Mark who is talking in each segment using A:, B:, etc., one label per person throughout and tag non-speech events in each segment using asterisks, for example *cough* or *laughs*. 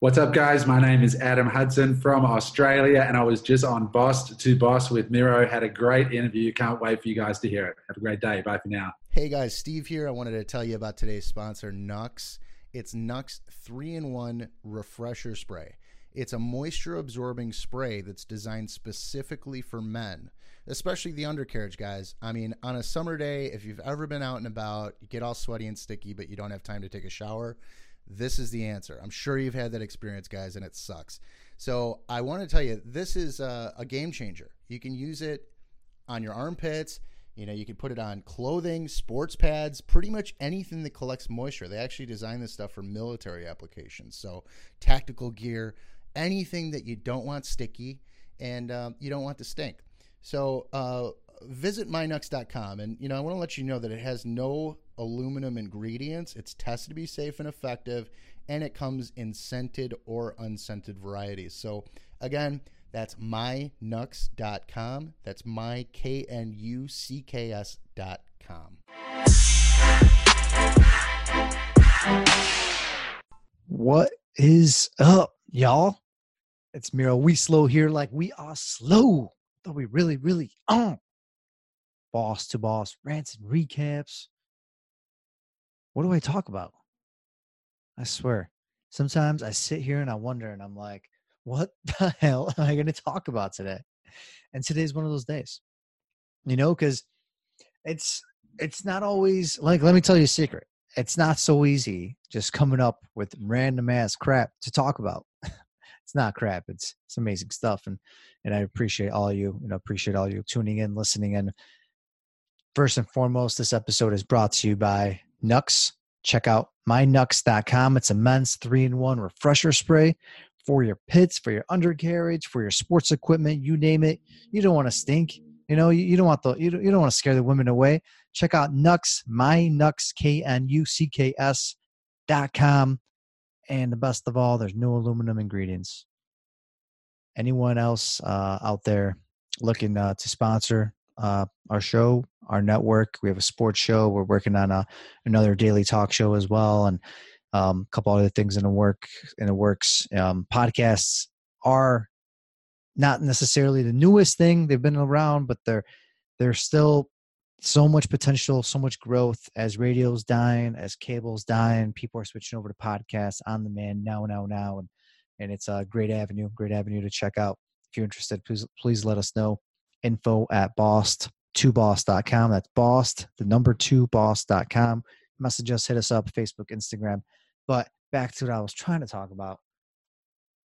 A: What's up, guys? My name is Adam Hudson from Australia, and I was just on Boss to Boss with Miro. Had a great interview. Can't wait for you guys to hear it. Have a great day. Bye for now.
B: Hey, guys. Steve here. I wanted to tell you about today's sponsor, Knucks. It's Knucks 3 in 1 Refresher Spray. It's a moisture absorbing spray that's designed specifically for men, especially the undercarriage guys. I mean, on a summer day, if you've ever been out and about, you get all sweaty and sticky, but you don't have time to take a shower this is the answer. I'm sure you've had that experience, guys, and it sucks. So I want to tell you, this is a, a game changer. You can use it on your armpits. You know, you can put it on clothing, sports pads, pretty much anything that collects moisture. They actually design this stuff for military applications. So, tactical gear, anything that you don't want sticky and um, you don't want to stink. So, uh, visit myknucks.com and you know i want to let you know that it has no aluminum ingredients. It's tested to be safe and effective and it comes in scented or unscented varieties. So again that's myknucks.com that's my k-n-u-c-k-s dot com.
C: What is up y'all? It's miro. We slow here like we are slow though we really really are boss to boss rants and recaps. What do I talk about? I swear. Sometimes I sit here and I wonder and I'm like, what *laughs* the hell am I going to talk about today? And today's one of those days. You know, cuz it's it's not always like let me tell you a secret. It's not so easy just coming up with random ass crap to talk about. *laughs* it's not crap. It's it's amazing stuff and and I appreciate all you, you know, appreciate all you tuning in, listening in First and foremost, this episode is brought to you by Knucks. Check out myknucks.com. It's a men's three in one refresher spray for your pits, for your undercarriage, for your sports equipment, you name it. You don't want to stink. You know, you, don't want the you don't, you don't want to scare the women away. Check out Knucks, myknucks, K N U C K S dot com. And the best of all, there's no aluminum ingredients. Anyone else uh, out there looking uh, to sponsor uh, our show, our network. We have a sports show. We're working on a another daily talk show as well, and um, a couple other things in the work in the works. Um, podcasts are not necessarily the newest thing; they've been around, but they're they're still so much potential, so much growth as radio's dying, as cable's dying. People are switching over to podcasts on the man now, now, now, and and it's a great avenue, great avenue to check out. If you're interested, please please let us know info at boss2boss.com. That's boss, the number two boss.com. Message us, hit us up, Facebook, Instagram. But back to what I was trying to talk about.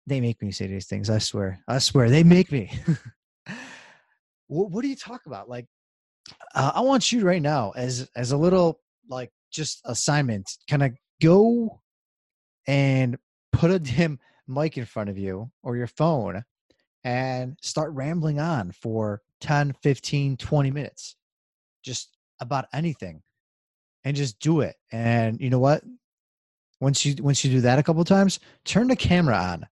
C: They make me say these things. I swear. I swear. They make me. *laughs* what, what do you talk about? Like, uh, I want you right now, as as a little like just assignment, kind of go and put a damn mic in front of you or your phone and start rambling on for 10, 15, 20 minutes just about anything and just do it. And you know what? Once you once you do that a couple times, turn the camera on.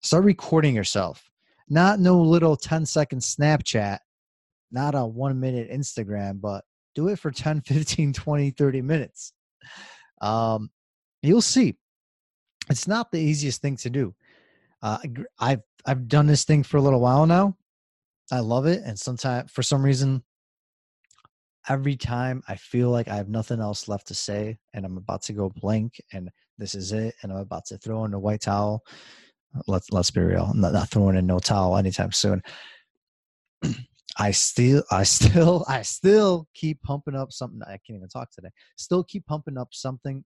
C: Start recording yourself. Not no little 10 second Snapchat, not a 1 minute Instagram, but do it for 10, *laughs* 15, 20, 30 minutes. Um you'll see. It's not the easiest thing to do. Uh, I've I've done this thing for a little while now. I love it, and sometimes for some reason, every time I feel like I have nothing else left to say, and I'm about to go blank, and this is it, and I'm about to throw in a white towel. Let's let's be real. I'm not, not throwing in no towel anytime soon. *clears throat* I still, I *laughs* still, I still keep pumping up something. I can't even talk today. Still keep pumping up something,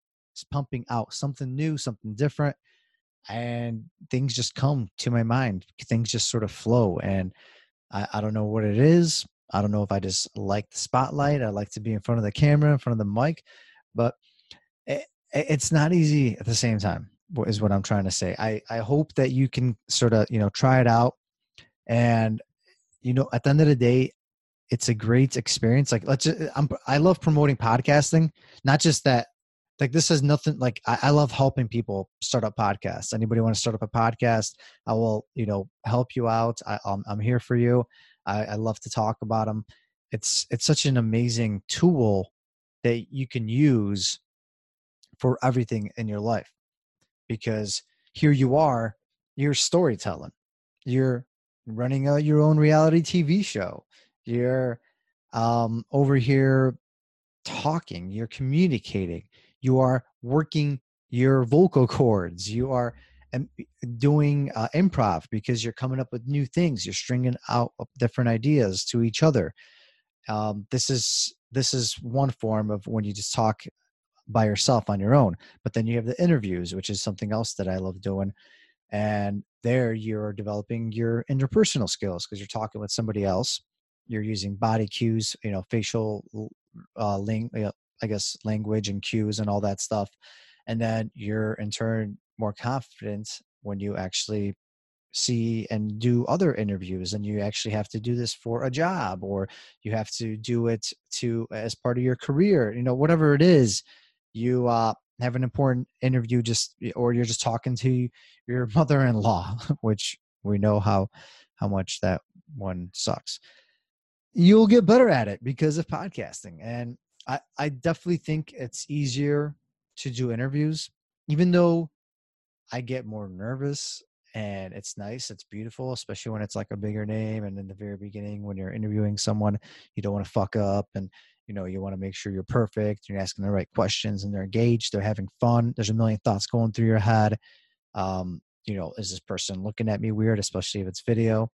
C: pumping out something new, something different and things just come to my mind things just sort of flow and I, I don't know what it is i don't know if i just like the spotlight i like to be in front of the camera in front of the mic but it, it's not easy at the same time is what i'm trying to say i i hope that you can sort of you know try it out and you know at the end of the day it's a great experience like let's just, I'm, i love promoting podcasting not just that like this is nothing like I, I, love helping people start up podcasts anybody want to start up a podcast i will you know help you out I, am I'm here for you I, I love to talk about them it's it's such an amazing tool that you can use for everything in your life because here you are, you're storytelling. You're running a, your own reality TV show. You're um, over here talking. You're communicating. You are working your vocal cords. You are doing uh, improv because you're coming up with new things. You're stringing out different ideas to each other. Um, this is this is one form of when you just talk by yourself on your own. But then you have the interviews, which is something else that I love doing. And there you're developing your interpersonal skills because you're talking with somebody else. You're using body cues, you know, facial, uh, ling- I guess, language and cues and all that stuff. And then you're in turn more confident when you actually see and do other interviews and you actually have to do this for a job or you have to do it to as part of your career you know whatever it is you uh, have an important interview just or you're just talking to your *laughs* mother-in-law which we know how how much that one sucks you'll get better at it because of podcasting and i i definitely think it's easier to do interviews even though i get more nervous and it's nice it's beautiful especially when it's like a bigger name and in the very beginning when you're interviewing someone you don't want to fuck up and you know you want to make sure you're perfect you're asking the right questions and they're engaged they're having fun there's a million thoughts going through your head um, you know is this person looking at me weird especially if it's video?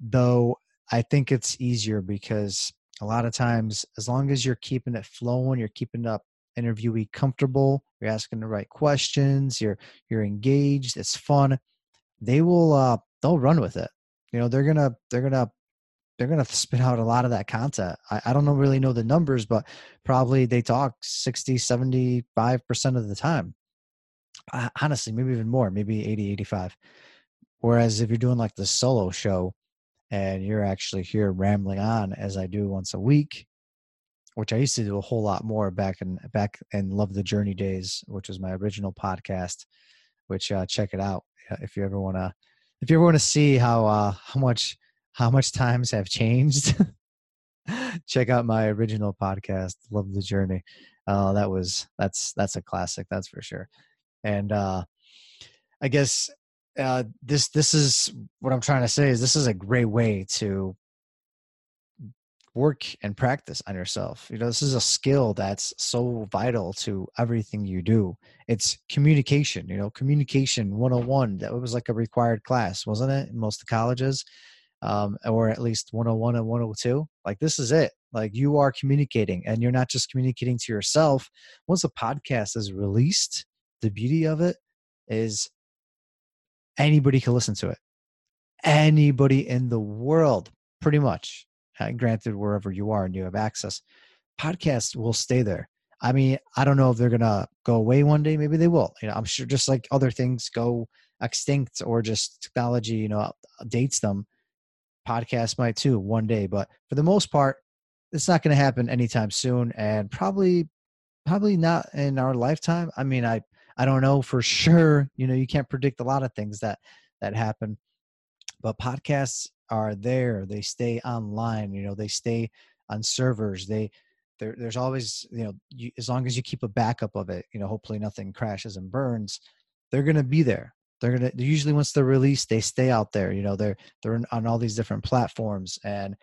C: Though i think it's easier because a lot of times as long as you're keeping it flowing you're keeping up interviewee comfortable you're asking the right questions you're you're engaged it's fun they will uh they'll run with it you know they're gonna they're gonna they're to *laughs* spit out a lot of that content. I, I don't know, really know the numbers, but probably they talk 60, 75% of the time. honestly, maybe even more, maybe 80, 85. Whereas if you're doing like the solo show and you're actually here rambling on as I do once a week, which I used to do a whole lot more back in back in Love the Journey days, which was my original podcast. Which uh, check it out if you ever want to if you ever want to see how uh, how much how much times have changed, *laughs* check out my original podcast, Love the Journey. Uh, that was that's that's a classic, that's for sure. And uh, I guess uh, this this is what I'm trying to say is this is a great way to work and practice on yourself. You know, this is a skill that's so vital to everything you do. It's communication, you know, communication 101. That was like a required class, wasn't it? In most colleges um, or at least 101 and 102 like this is it like you are communicating and you're not just communicating to yourself once a podcast is released the beauty of it is anybody can listen to it anybody in the world pretty much uh, granted wherever you are and you have access podcasts will stay there i mean i don't know if they're gonna go away one day maybe they will you know i'm sure just like other things go extinct or just technology you know dates them podcast might too one day, but for the most part, it's not going to happen anytime soon, and probably probably not in our lifetime. I mean, I I don't know for sure. You know, you can't predict a lot of things that that happen, but podcasts are there. They stay online. You know, they stay on servers. They there, there's always you know you, as long as you keep a backup of it. You know, hopefully nothing crashes and burns. They're to be there they're gonna usually once they're released they stay out there you know they're they're on all these different platforms and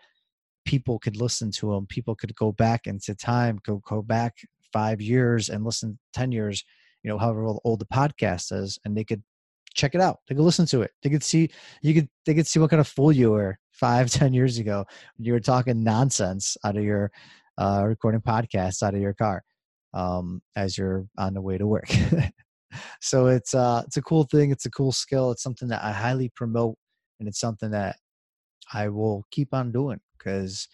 C: people could listen to them people could go back into time go go back five years and listen 10 years you know however old the podcast is and they could check it out. They could listen to it. They could see you could they could see what kind of fool you were five *laughs* ten years ago you were talking nonsense out of your uh, recording podcasts out of your car um, as you're on the way to work. *laughs* So it's uh it's a cool thing. It's a cool skill. It's something that i highly promote and it's something that i will keep on doing because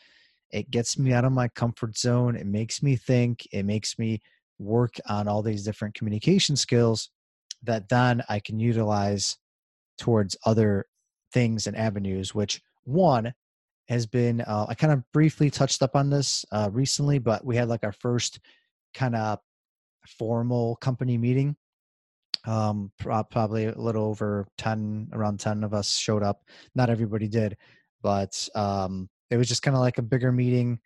C: it gets me out of my comfort zone. It makes me think. It makes me work on all these different communication skills that then i can utilize towards other things and avenues which one has been uh, i kind of briefly touched up on this uh, recently but we had like our first kind of formal company meeting. Um probably a little over 10 around 10 of us showed up. Not everybody did but um it was just kind of like a bigger meeting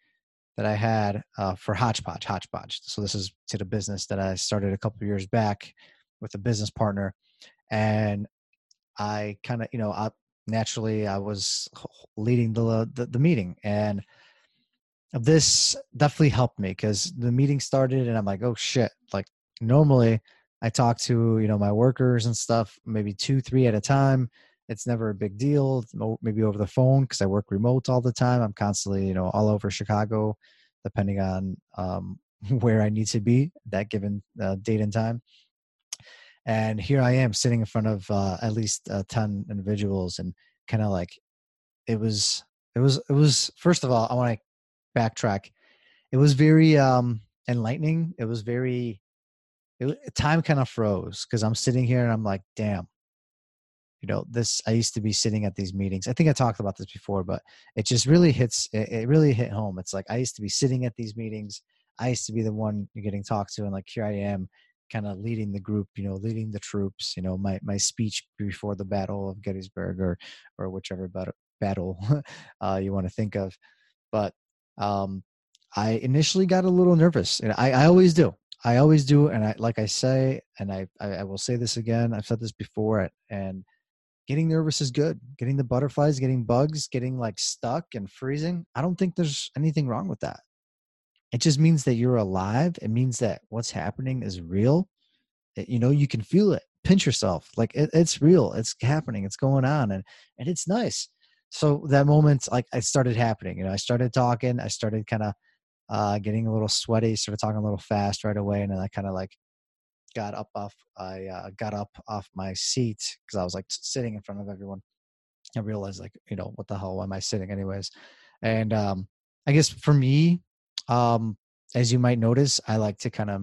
C: that i had uh, for hodgepodge hodgepodge so this is to the business that i started a couple years back with a business partner and I kind of, you know, I, naturally I was leading the, the, the meeting, and this definitely helped me because the meeting started, and I'm like, oh shit! Like normally, I talk to you know my workers and stuff, maybe two, three at a time. It's never a big deal. Maybe over the phone because I work remote all the time. I'm constantly, you know, all over Chicago, depending on um, *laughs* where I need to be that given uh, date and time and here i am sitting in front of uh, at least uh, 10 individuals and kind of like it was it was it was first of all i want to backtrack it was very um enlightening it was very it, time kind of froze because i'm sitting here and i'm like damn you know this i used to be sitting at these meetings i think i talked about this before but it just really hits it, really hit home it's like i used to be sitting at these meetings i used to be the one getting talked to and like here i am kind of leading the group, you know, leading the troops, you know, my, my speech before the Battle of Gettysburg or, or whichever battle, battle *laughs* uh, you want to think of. But um, I initially got a little nervous and I, I always do. I always do. And I, like I say, and I, I, I will say this again, I've said this before and getting nervous is good. Getting the butterflies, getting bugs, getting like stuck and freezing. I don't think there's anything wrong with that. It just means that you're alive. It means that what's happening is real. It, eh, you know, you can feel it. Pinch yourself. Like it, it's real. It's happening. It's going on, and and it's nice. So that moment, like I started happening. You know, I started talking. I started kind of uh, getting a little sweaty. Started talking a little fast right away, and then I kind of like got up off. I uh, got up off my seat because I was like sitting in front of everyone. I realized like you know what the hell am I sitting anyways, and um, I guess for me um, as you might notice, I like to kind of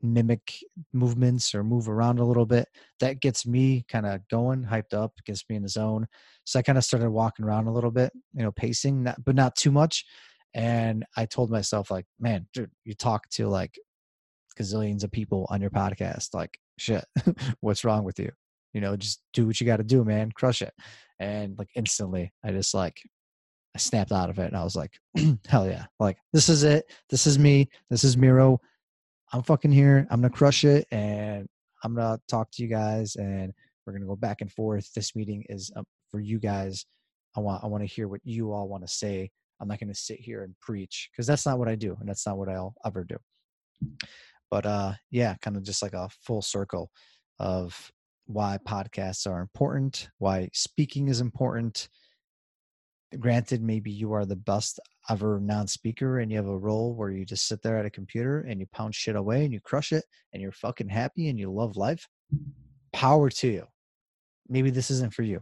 C: mimic movements or move around a little bit. That gets me kind of going, hyped up, gets me in the zone. So I kind of started walking around a little bit, you know, pacing, not, but not too much. And I told myself, like, man, dude, you talk to like gazillions of people on your podcast. Like, shit, *laughs* what's wrong with you? You know, just do what you got to do, man. Crush it. And like instantly, I just like I snapped out of it and I was like, *clears throat* hell yeah. Like, this is it. This is me. This is Miro. I'm fucking here. I'm going to crush it and I'm going to talk to you guys and we're going to go back and forth. This meeting is um, for you guys. I want, I want to hear what you all want to say. I'm not going to sit here and preach because that's not what I do and that's not what I'll ever do. But uh, yeah, kind of just like a full circle of why podcasts are important, why speaking is important, granted maybe you are the best ever non-speaker and you have a role where you just sit there at a computer and you pound shit away and you crush it and you're fucking happy and you love life power to you. Maybe this isn't for you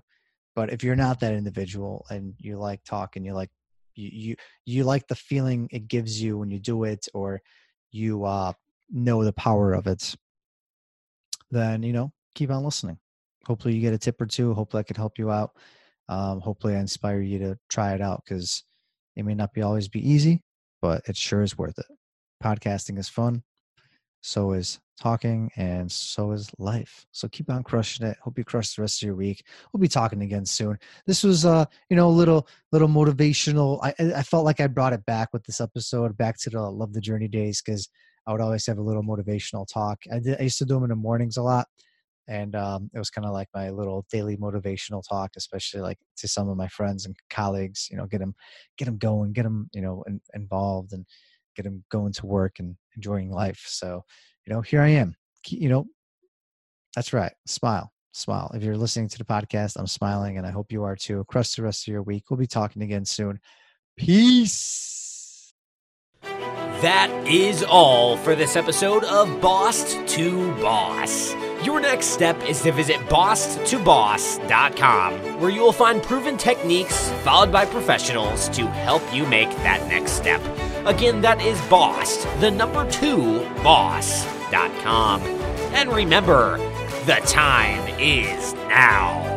C: but if you're not that individual and you like talk and you like you you, you like the feeling it gives you when you do it or you uh know the power of it then you know keep on listening. Hopefully you get a tip or two hopefully i could help you out um, hopefully i inspire you to try it out because it may not be always be easy but it sure is worth it. Podcasting is fun so is talking and so is life so keep on crushing it. Hope you crush the rest of your week. We'll be talking again soon. This was uh you know a little little motivational i i felt like i brought it back with this episode back to the love the journey days because i would always have a little motivational talk. I did i used to do them in the mornings a lot and um, it was kind of like my little daily motivational talk especially like to some of my friends and colleagues you know get them get them going get them you know in, involved and get them going to work and enjoying life. So you know here i am. You know that's right smile smile. If you're listening to the podcast i'm smiling and i hope you are too. Across the rest of your week we'll be talking again soon. Peace
D: that is all for this episode of boss to boss your next step is to visit bosstoboss.com, where you will find proven techniques followed by professionals to help you make that next step. Again, that is boss, the number two, boss.com. And remember, the time is now.